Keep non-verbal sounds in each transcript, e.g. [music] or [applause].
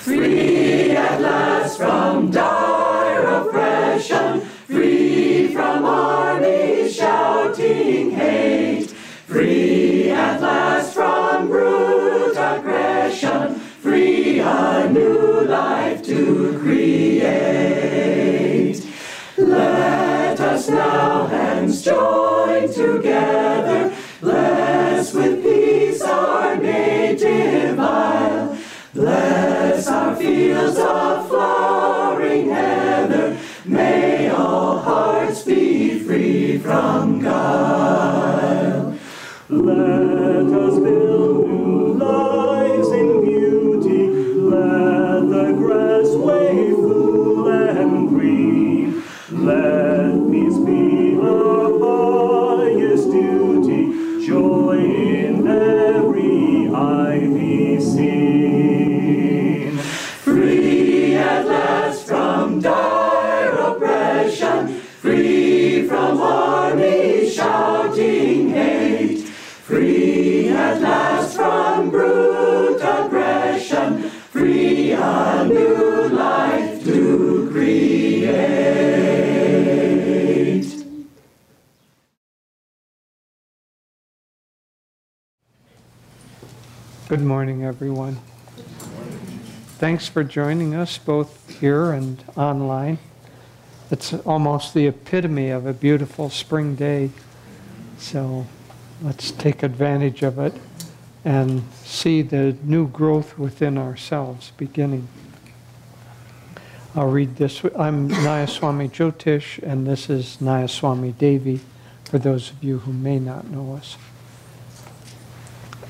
free at last from dire oppression, free from armies shouting hate, free at last from brute aggression, free a new life to create. Let us now hands join together, fields of flowering heather, may all hearts be free from guile. Let us build new lives in beauty. Let the grass wave full and green. Let Good morning, everyone. Thanks for joining us both here and online. It's almost the epitome of a beautiful spring day. So let's take advantage of it and see the new growth within ourselves beginning. I'll read this. I'm Nayaswami Jyotish, and this is Nayaswami Devi, for those of you who may not know us.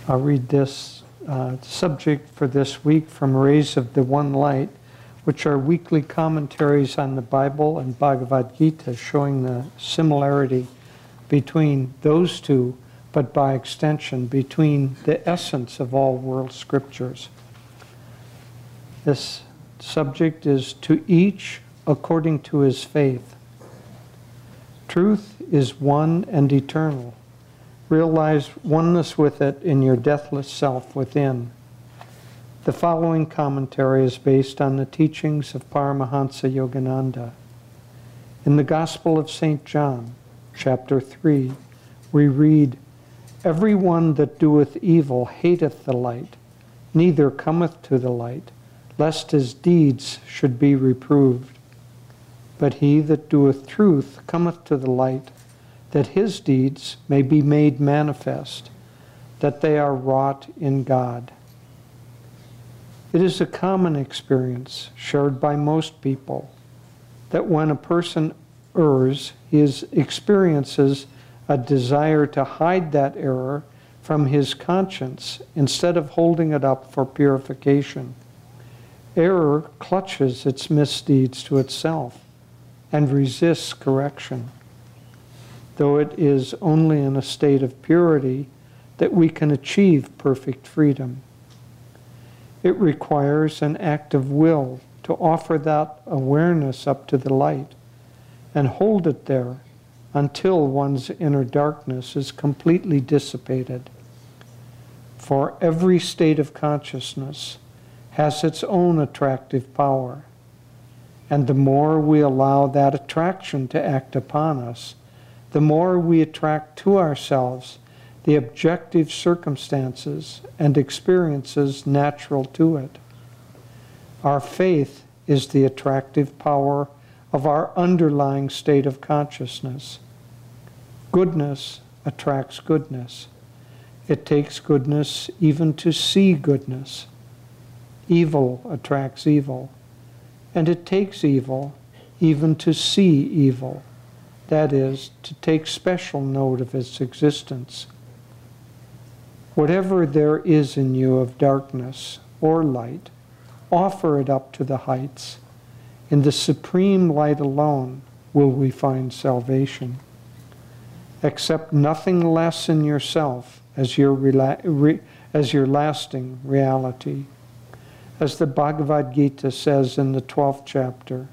I'll read this uh, subject for this week from Rays of the One Light, which are weekly commentaries on the Bible and Bhagavad Gita, showing the similarity between those two, but by extension, between the essence of all world scriptures. This subject is to each according to his faith. Truth is one and eternal. Realize oneness with it in your deathless self within. The following commentary is based on the teachings of Paramahansa Yogananda. In the Gospel of St. John, chapter 3, we read, Every one that doeth evil hateth the light, neither cometh to the light, lest his deeds should be reproved. But he that doeth truth cometh to the light, that his deeds may be made manifest, that they are wrought in God. It is a common experience shared by most people that when a person errs, he experiences a desire to hide that error from his conscience instead of holding it up for purification. Error clutches its misdeeds to itself and resists correction, though it is only in a state of purity that we can achieve perfect freedom. It requires an act of will to offer that awareness up to the light and hold it there until one's inner darkness is completely dissipated. For every state of consciousness has its own attractive power. And the more we allow that attraction to act upon us, the more we attract to ourselves the objective circumstances and experiences natural to it. Our faith is the attractive power of our underlying state of consciousness. Goodness attracts goodness. It takes goodness even to see goodness. Evil attracts evil. And it takes evil even to see evil. That is, to take special note of its existence. Whatever there is in you of darkness or light, offer it up to the heights. In the supreme light alone will we find salvation. Accept nothing less in yourself as your, re- as your lasting reality. As the Bhagavad Gita says in the 12th chapter,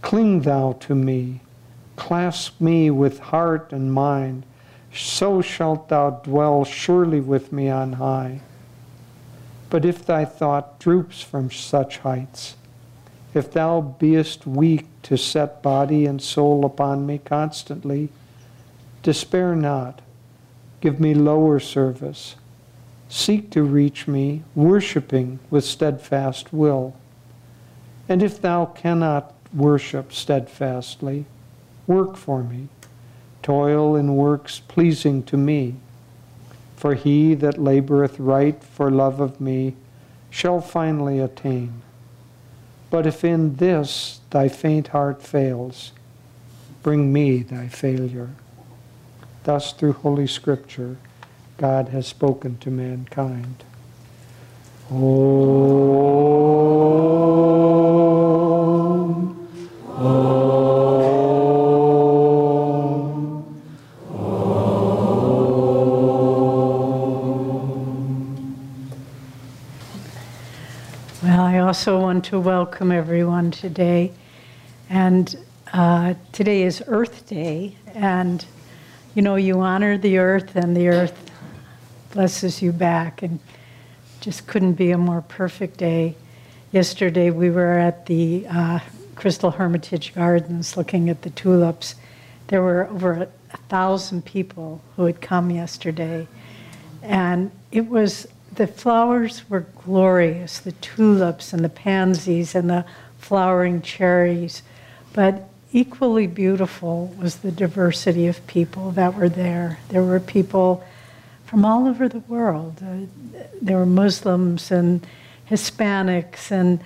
Cling thou to me, clasp me with heart and mind, so shalt thou dwell surely with me on high. But if thy thought droops from such heights, if thou beest weak to set body and soul upon me constantly, despair not. Give me lower service. Seek to reach me, worshipping with steadfast will. And if thou cannot worship steadfastly, work for me. Toil in works pleasing to me. For he that laboreth right for love of me shall finally attain. But if in this thy faint heart fails, bring me thy failure. Thus, through Holy Scripture, God has spoken to mankind. Om, also want to welcome everyone today. And uh, today is Earth Day. And, you know, you honor the earth, and the earth blesses you back. And just couldn't be a more perfect day. Yesterday, we were at the uh, Crystal Hermitage Gardens looking at the tulips. There were over a, a thousand people who had come yesterday. And it was the flowers were glorious the tulips and the pansies and the flowering cherries. But equally beautiful was the diversity of people that were there. There were people from all over the world. Uh, there were Muslims and Hispanics and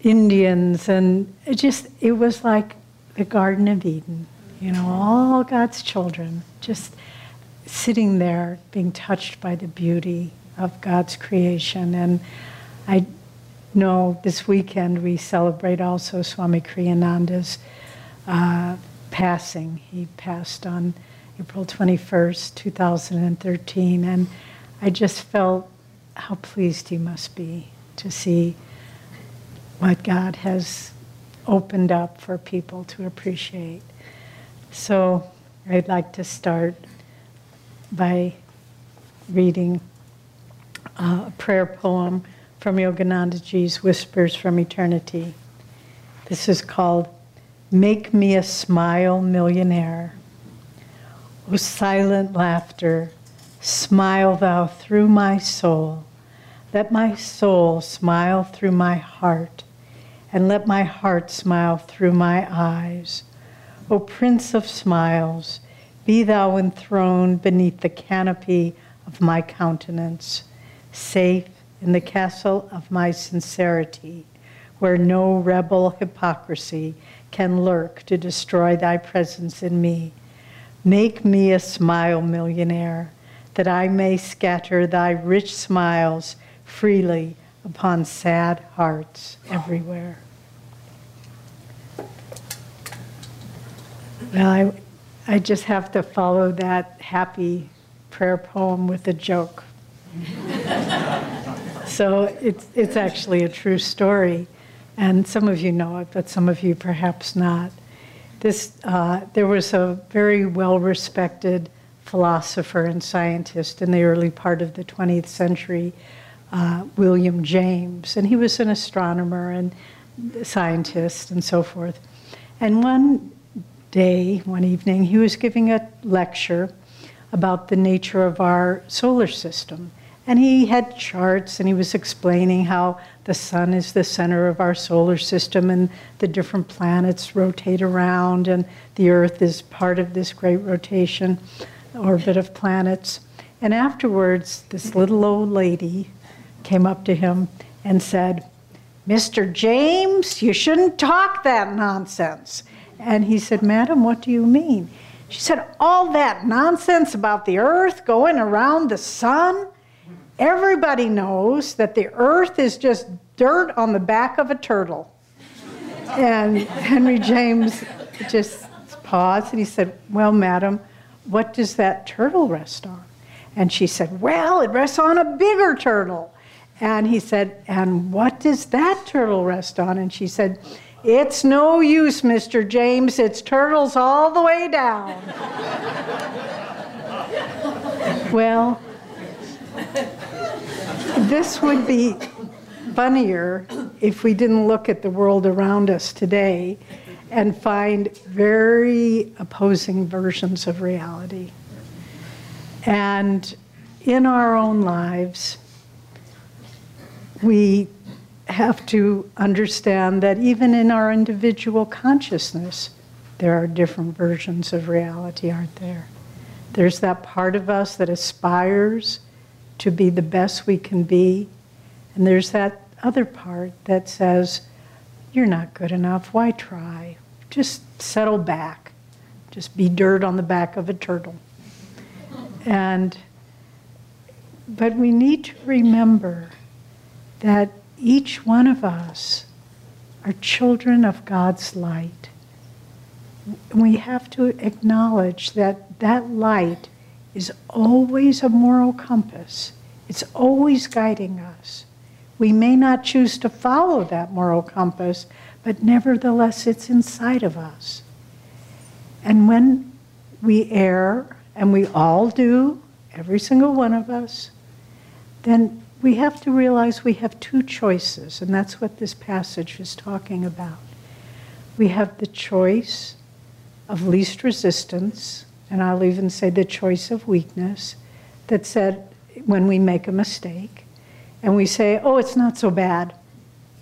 Indians, and it just, it was like the Garden of Eden. You know, all God's children just sitting there being touched by the beauty of God's creation. And I know this weekend we celebrate also Swami Kriyananda's uh, passing. He passed on April 21st, 2013. And I just felt how pleased he must be to see what God has opened up for people to appreciate. So I'd like to start by reading a prayer poem from Yoganandaji's Whispers from Eternity. This is called Make Me a Smile Millionaire. O silent laughter, smile thou through my soul. Let my soul smile through my heart, and let my heart smile through my eyes. O Prince of Smiles, be thou enthroned beneath the canopy of my countenance safe in the castle of my sincerity, where no rebel hypocrisy can lurk to destroy thy presence in me. Make me a smile millionaire, that I may scatter thy rich smiles freely upon sad hearts everywhere. Well, I, I just have to follow that happy prayer poem with a joke. [laughs] so it's, it's actually a true story. And some of you know it, but some of you perhaps not. This, uh, there was a very well respected philosopher and scientist in the early part of the 20th century, uh, William James, and he was an astronomer and scientist and so forth. And one day, one evening, he was giving a lecture about the nature of our solar system. And he had charts and he was explaining how the sun is the center of our solar system and the different planets rotate around and the earth is part of this great rotation orbit of planets. And afterwards, this little old lady came up to him and said, Mr. James, you shouldn't talk that nonsense. And he said, Madam, what do you mean? She said, All that nonsense about the earth going around the sun everybody knows that the earth is just dirt on the back of a turtle. and Henry James just paused and he said, Well, madam, what does that turtle rest on? And she said, Well, it rests on a bigger turtle. And he said, And what does that turtle rest on? And she said, It's no use, Mr. James. It's turtles all the way down. [laughs] well, this would be funnier if we didn't look at the world around us today and find very opposing versions of reality. And in our own lives, we have to understand that even in our individual consciousness, there are different versions of reality, aren't there? There's that part of us that aspires to be the best we can be, and there's that other part that says, You're not good enough, why try? Just settle back. Just be dirt on the back of a turtle. And but we need to remember that each one of us are children of God's light. We have to acknowledge that that light is always a moral compass. It's always guiding us. We may not choose to follow that moral compass, but nevertheless, it's inside of us. And when we err, and we all do, every single one of us, then we have to realize we have two choices, and that's what this passage is talking about. We have the choice of least resistance, and I'll even say the choice of weakness, that said when we make a mistake and we say, oh, it's not so bad,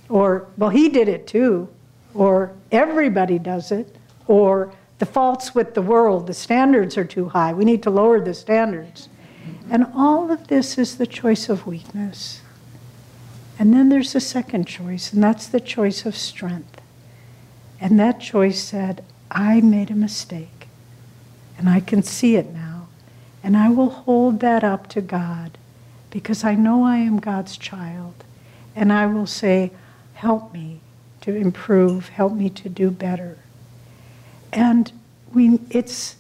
or, well, he did it too, or everybody does it, or the faults with the world, the standards are too high, we need to lower the standards. And all of this is the choice of weakness. And then there's a second choice, and that's the choice of strength. And that choice said, I made a mistake, and I can see it now, and I will hold that up to God because I know I am God's child. And I will say, Help me to improve, help me to do better. And we, it's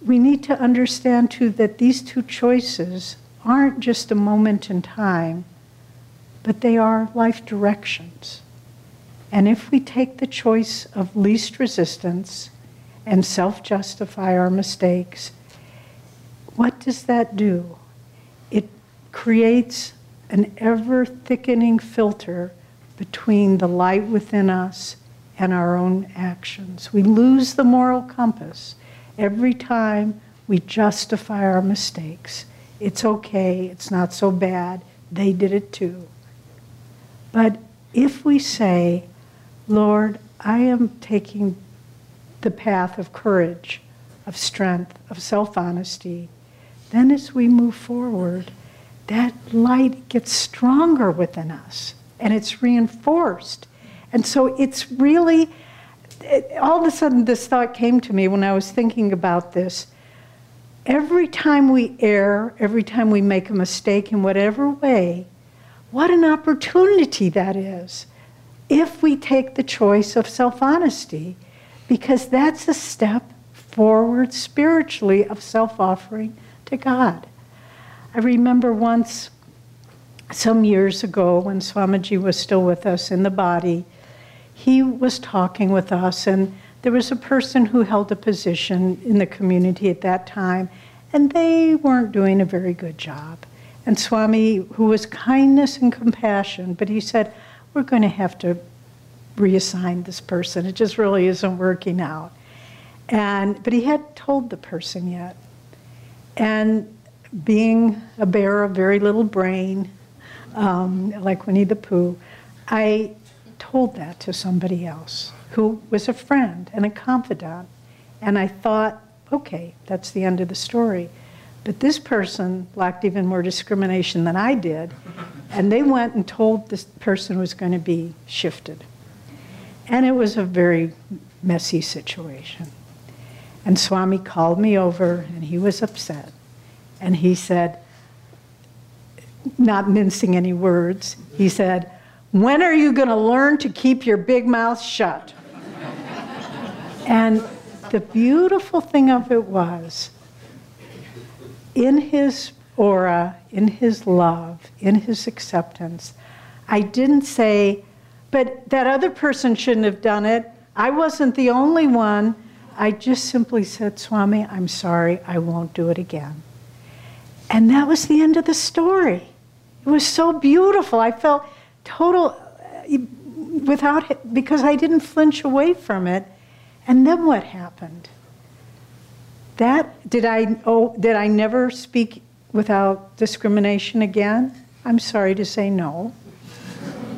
we need to understand too that these two choices aren't just a moment in time, but they are life directions. And if we take the choice of least resistance and self justify our mistakes, what does that do? It creates an ever thickening filter between the light within us and our own actions. We lose the moral compass Every time we justify our mistakes, it's okay, it's not so bad, they did it too. But if we say, Lord, I am taking the path of courage, of strength, of self honesty, then as we move forward, that light gets stronger within us and it's reinforced. And so it's really it, all of a sudden, this thought came to me when I was thinking about this. Every time we err, every time we make a mistake in whatever way, what an opportunity that is if we take the choice of self honesty, because that's a step forward spiritually of self offering to God. I remember once, some years ago, when Swamiji was still with us in the body, he was talking with us, and there was a person who held a position in the community at that time, and they weren't doing a very good job. And Swami, who was kindness and compassion, but he said, We're going to have to reassign this person. It just really isn't working out. And, but he hadn't told the person yet. And being a bear of very little brain, um, like Winnie the Pooh, I told that to somebody else who was a friend and a confidant. And I thought, okay, that's the end of the story. But this person lacked even more discrimination than I did. And they went and told this person was going to be shifted. And it was a very messy situation. And Swami called me over and he was upset. And he said, not mincing any words, he said, when are you going to learn to keep your big mouth shut? and the beautiful thing of it was, in his aura, in his love, in his acceptance, I didn't say, but that other person shouldn't have done it. I wasn't the only one. I just simply said, Swami, I'm sorry, I won't do it again. And that was the end of the story. It was so beautiful. I felt total, without, because I didn't flinch away from it. And then what happened? That, did I, oh, did I never speak without discrimination again? I'm sorry to say no.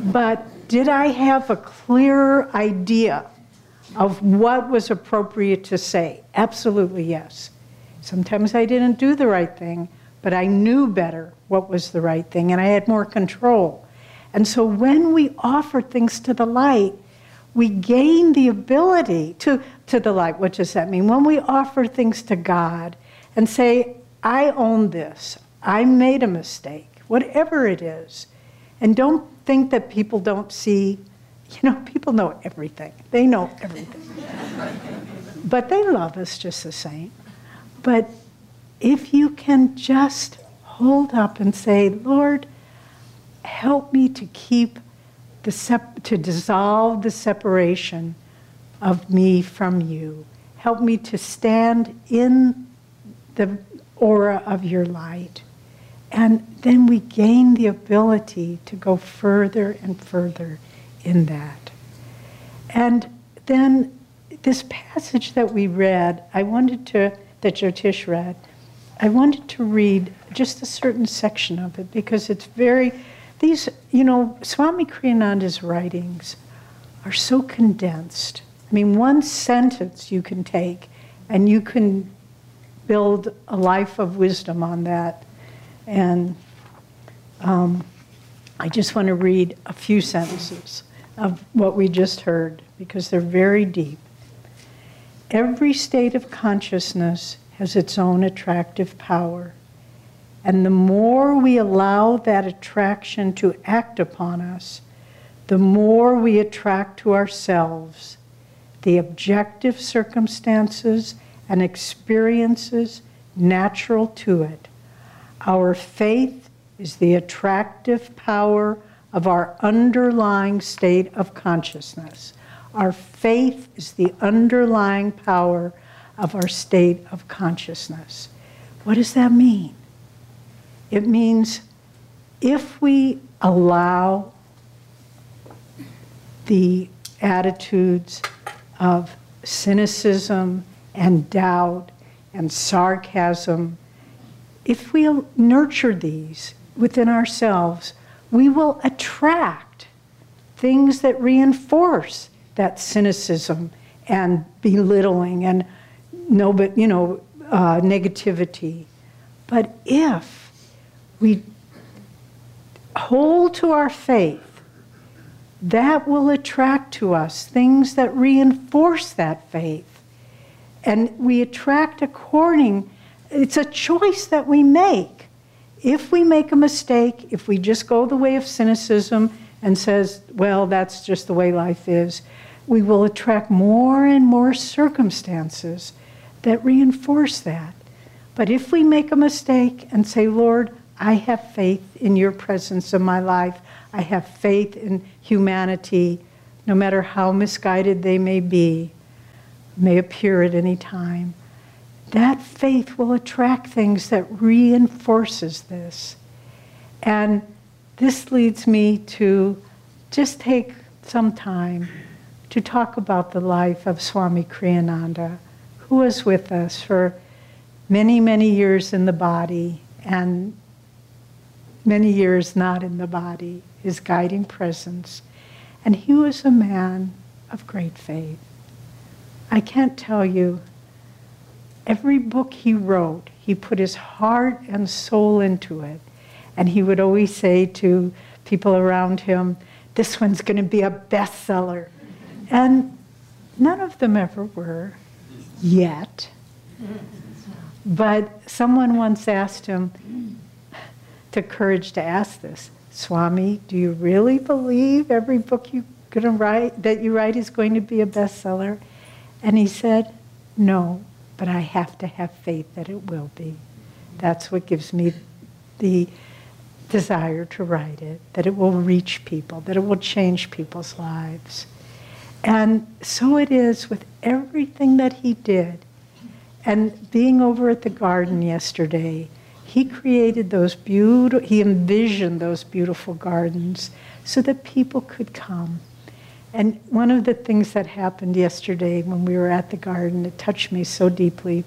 But did I have a clear idea of what was appropriate to say? Absolutely yes. Sometimes I didn't do the right thing, but I knew better what was the right thing and I had more control. And so when we offer things to the light, we gain the ability to, to the light. What does that mean? When we offer things to God and say, I own this, I made a mistake, whatever it is, and don't think that people don't see, you know, people know everything. They know everything. but they love us just the same. But if you can just hold up and say, Lord, help me to keep the sep- to dissolve the separation of me from you. Help me to stand in the aura of your light. And then we gain the ability to go further and further in that. And then this passage that we read, I wanted to, that Jyotish read, I wanted to read just a certain section of it because it's very, these, you know, Swami Kriyananda's writings are so condensed. I mean, one sentence you can take and you can build a life of wisdom on that. And um, I just want to read a few sentences of what we just heard because they're very deep. Every state of consciousness has its own attractive power. And the more we allow that attraction to act upon us, the more we attract to ourselves the objective circumstances and experiences natural to it. Our faith is the attractive power of our underlying state of consciousness. Our faith is the underlying power of our state of consciousness. What does that mean? It means if we allow the attitudes of cynicism and doubt and sarcasm, if we nurture these within ourselves, we will attract things that reinforce that cynicism and belittling and no, but you know, uh, negativity. But if we hold to our faith, that will attract to us things that reinforce that faith. And we attract according, it's a choice that we make. If we make a mistake, if we just go the way of cynicism and says, well, that's just the way life is, we will attract more and more circumstances that reinforce that. But if we make a mistake and say, Lord, I have faith in your presence in my life, I have faith in humanity, no matter how misguided they may be, may appear at any time. That faith will attract things that reinforces this. And this leads me to just take some time to talk about the life of Swami Kriyananda who was with us for many, many years in the body and many years not in the body, his guiding presence. And he was a man of great faith. I can't tell you, every book he wrote, he put his heart and soul into it. And he would always say to people around him, This one's going to be a bestseller. And none of them ever were yet. But someone once asked him, took courage to ask this, Swami, do you really believe every book you're gonna write that you write is going to be a bestseller? And he said, No, but I have to have faith that it will be. That's what gives me the desire to write it, that it will reach people, that it will change people's lives. And so it is with everything that he did. And being over at the garden yesterday, he created those beautiful, he envisioned those beautiful gardens so that people could come. And one of the things that happened yesterday when we were at the garden, it touched me so deeply.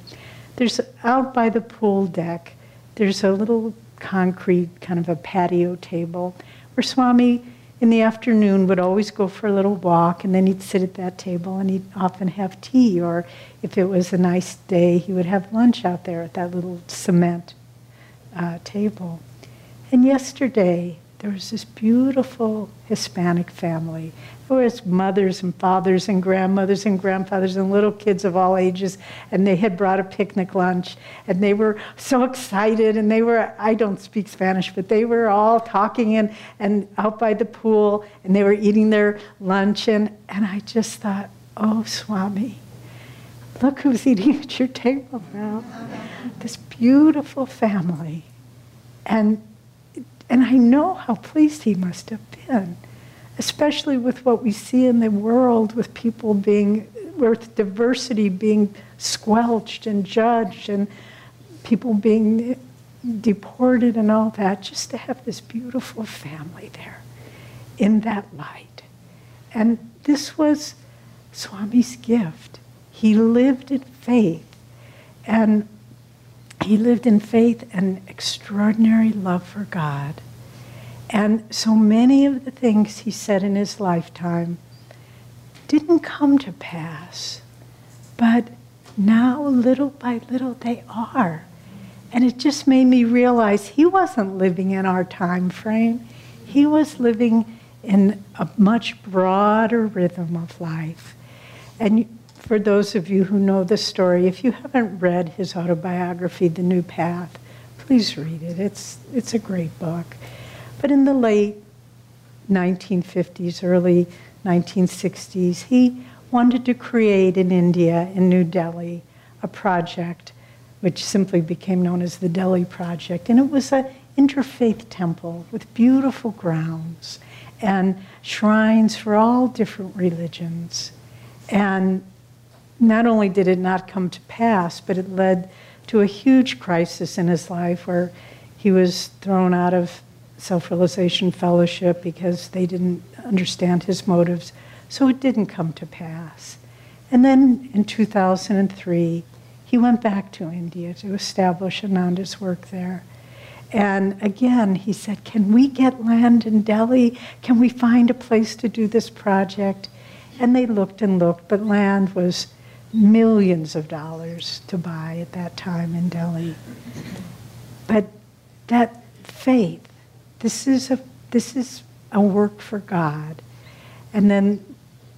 There's out by the pool deck, there's a little concrete kind of a patio table where Swami in the afternoon would always go for a little walk and then he'd sit at that table and he'd often have tea or if it was a nice day he would have lunch out there at that little cement uh, table and yesterday there was this beautiful Hispanic family. There was mothers and fathers and grandmothers and grandfathers and little kids of all ages, and they had brought a picnic lunch, and they were so excited, and they were, I don't speak Spanish, but they were all talking and, and out by the pool, and they were eating their lunch, and, and I just thought, oh, Swami, look who's eating at your table now. This beautiful family. And and I know how pleased he must have been, especially with what we see in the world with people being, with diversity being squelched and judged and people being deported and all that, just to have this beautiful family there in that light. And this was Swami's gift. He lived in faith. And he lived in faith and extraordinary love for God. And so many of the things he said in his lifetime didn't come to pass. But now, little by little, they are. And it just made me realize he wasn't living in our time frame. He was living in a much broader rhythm of life. And for those of you who know the story, if you haven't read his autobiography, The New Path, please read it. It's, it's a great book. But in the late 1950s, early 1960s, he wanted to create in India, in New Delhi, a project which simply became known as the Delhi Project. And it was an interfaith temple with beautiful grounds and shrines for all different religions. And not only did it not come to pass, but it led to a huge crisis in his life where he was thrown out of self realization fellowship because they didn't understand his motives. So it didn't come to pass. And then in 2003, he went back to India to establish Ananda's work there. And again, he said, Can we get land in Delhi? Can we find a place to do this project? And they looked and looked, but land was millions of dollars to buy at that time in Delhi. But that faith, this is a, this is a work for God. And then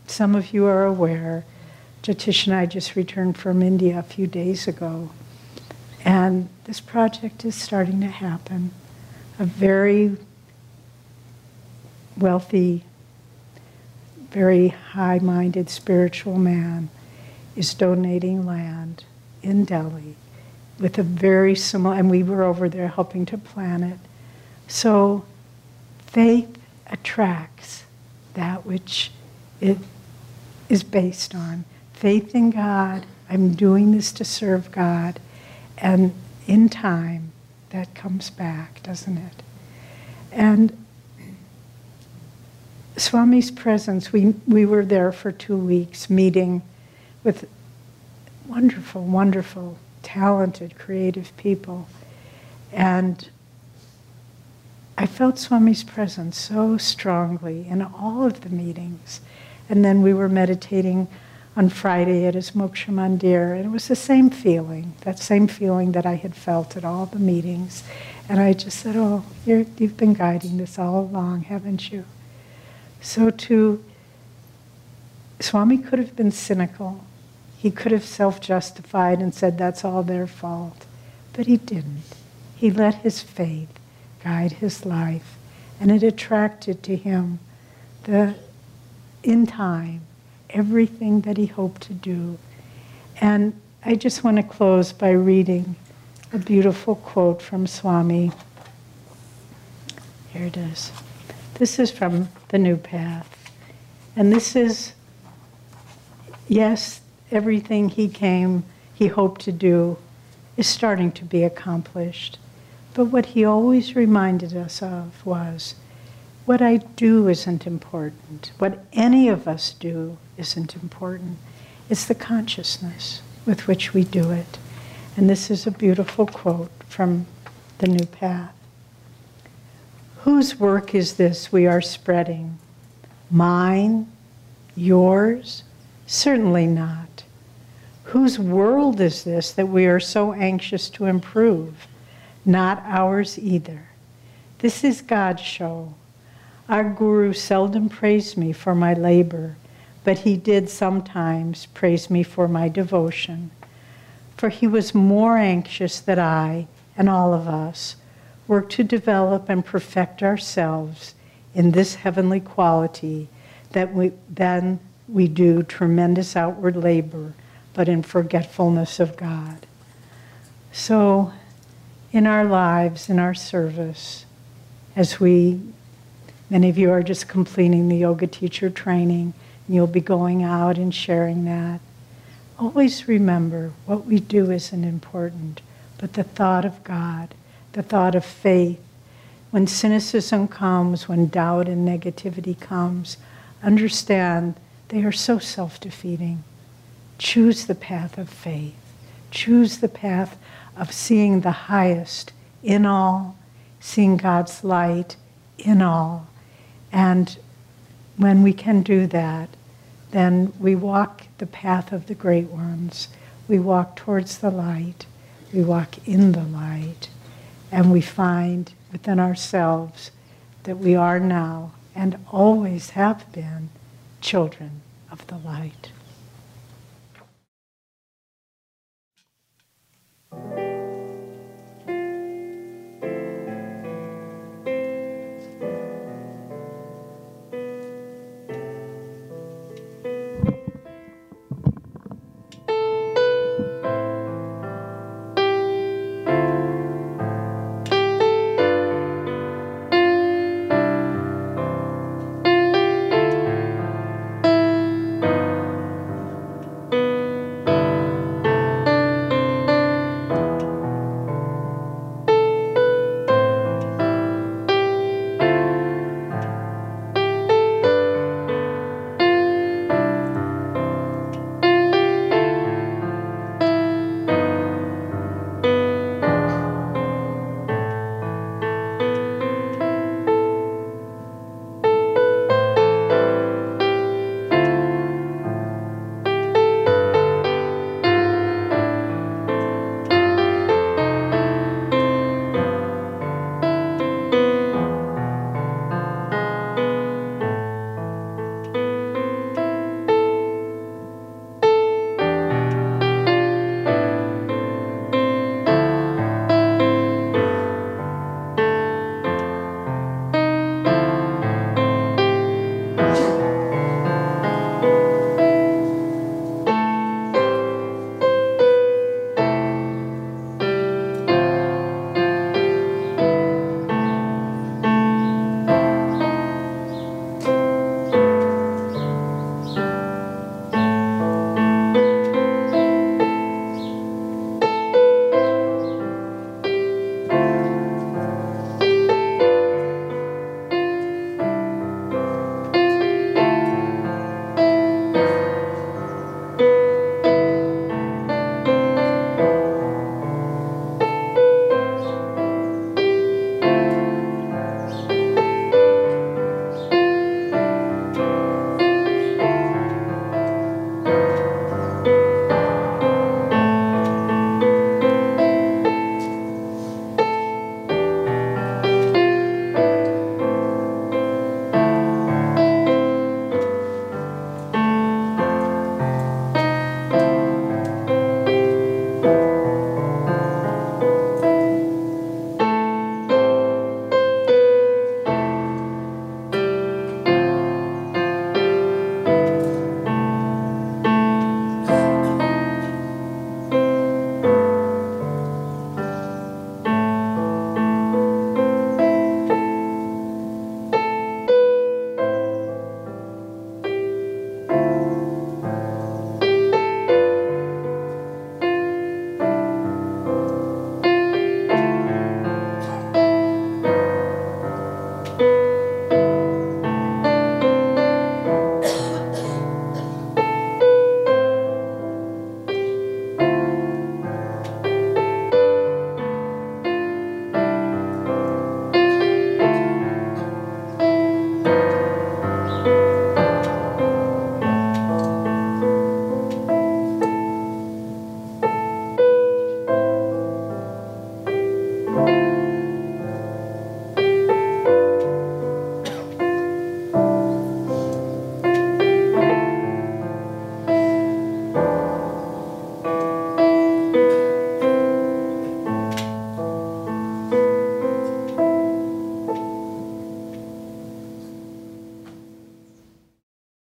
some of you are aware, Jyotish and I just returned from India a few days ago. And this project is starting to happen. A very wealthy, very high minded spiritual man is donating land in Delhi with a very similar, and we were over there helping to plan it. So faith attracts that which it is based on. Faith in God, I'm doing this to serve God, and in time, that comes back, doesn't it? And Swami's presence, we, we were there for two weeks meeting with wonderful, wonderful, talented, creative people. And I felt Swami's presence so strongly in all of the meetings. And then we were meditating on Friday at his Moksha Mandir, and it was the same feeling, that same feeling that I had felt at all the meetings. And I just said, Oh, you have been guiding this all along, haven't you? So, to Swami could have been cynical he could have self justified and said that's all their fault, but he didn't. He let his faith guide his life, and it attracted to him the, in time, everything that he hoped to do. And I just want to close by reading a beautiful quote from Swami. Here it is. This is from The New Path. And this is, yes, everything he came, he hoped to do, is starting to be accomplished. But what he always reminded us of was what I do isn't important. What any of us do isn't important. It's the consciousness with which we do it. And this is a beautiful quote from the New Path. Whose work is this we are spreading? Mine? Yours? Certainly not. Whose world is this that we are so anxious to improve? Not ours either. This is God's show. Our Guru seldom praised me for my labor, but he did sometimes praise me for my devotion. For he was more anxious that I, and all of us, work to develop and perfect ourselves in this heavenly quality that we, than we do tremendous outward labor, but in forgetfulness of God. So, in our lives, in our service, as we, many of you are just completing the yoga teacher training, and you'll be going out and sharing that. Always remember what we do isn't important, but the thought of God, the thought of faith. When cynicism comes, when doubt and negativity comes, understand they are so self defeating. Choose the path of faith. Choose the path of seeing the highest in all, seeing God's light in all. And when we can do that, then we walk the path of the great ones. We walk towards the light. We walk in the light. And we find within ourselves that we are now and always have been children of the light. Thank you.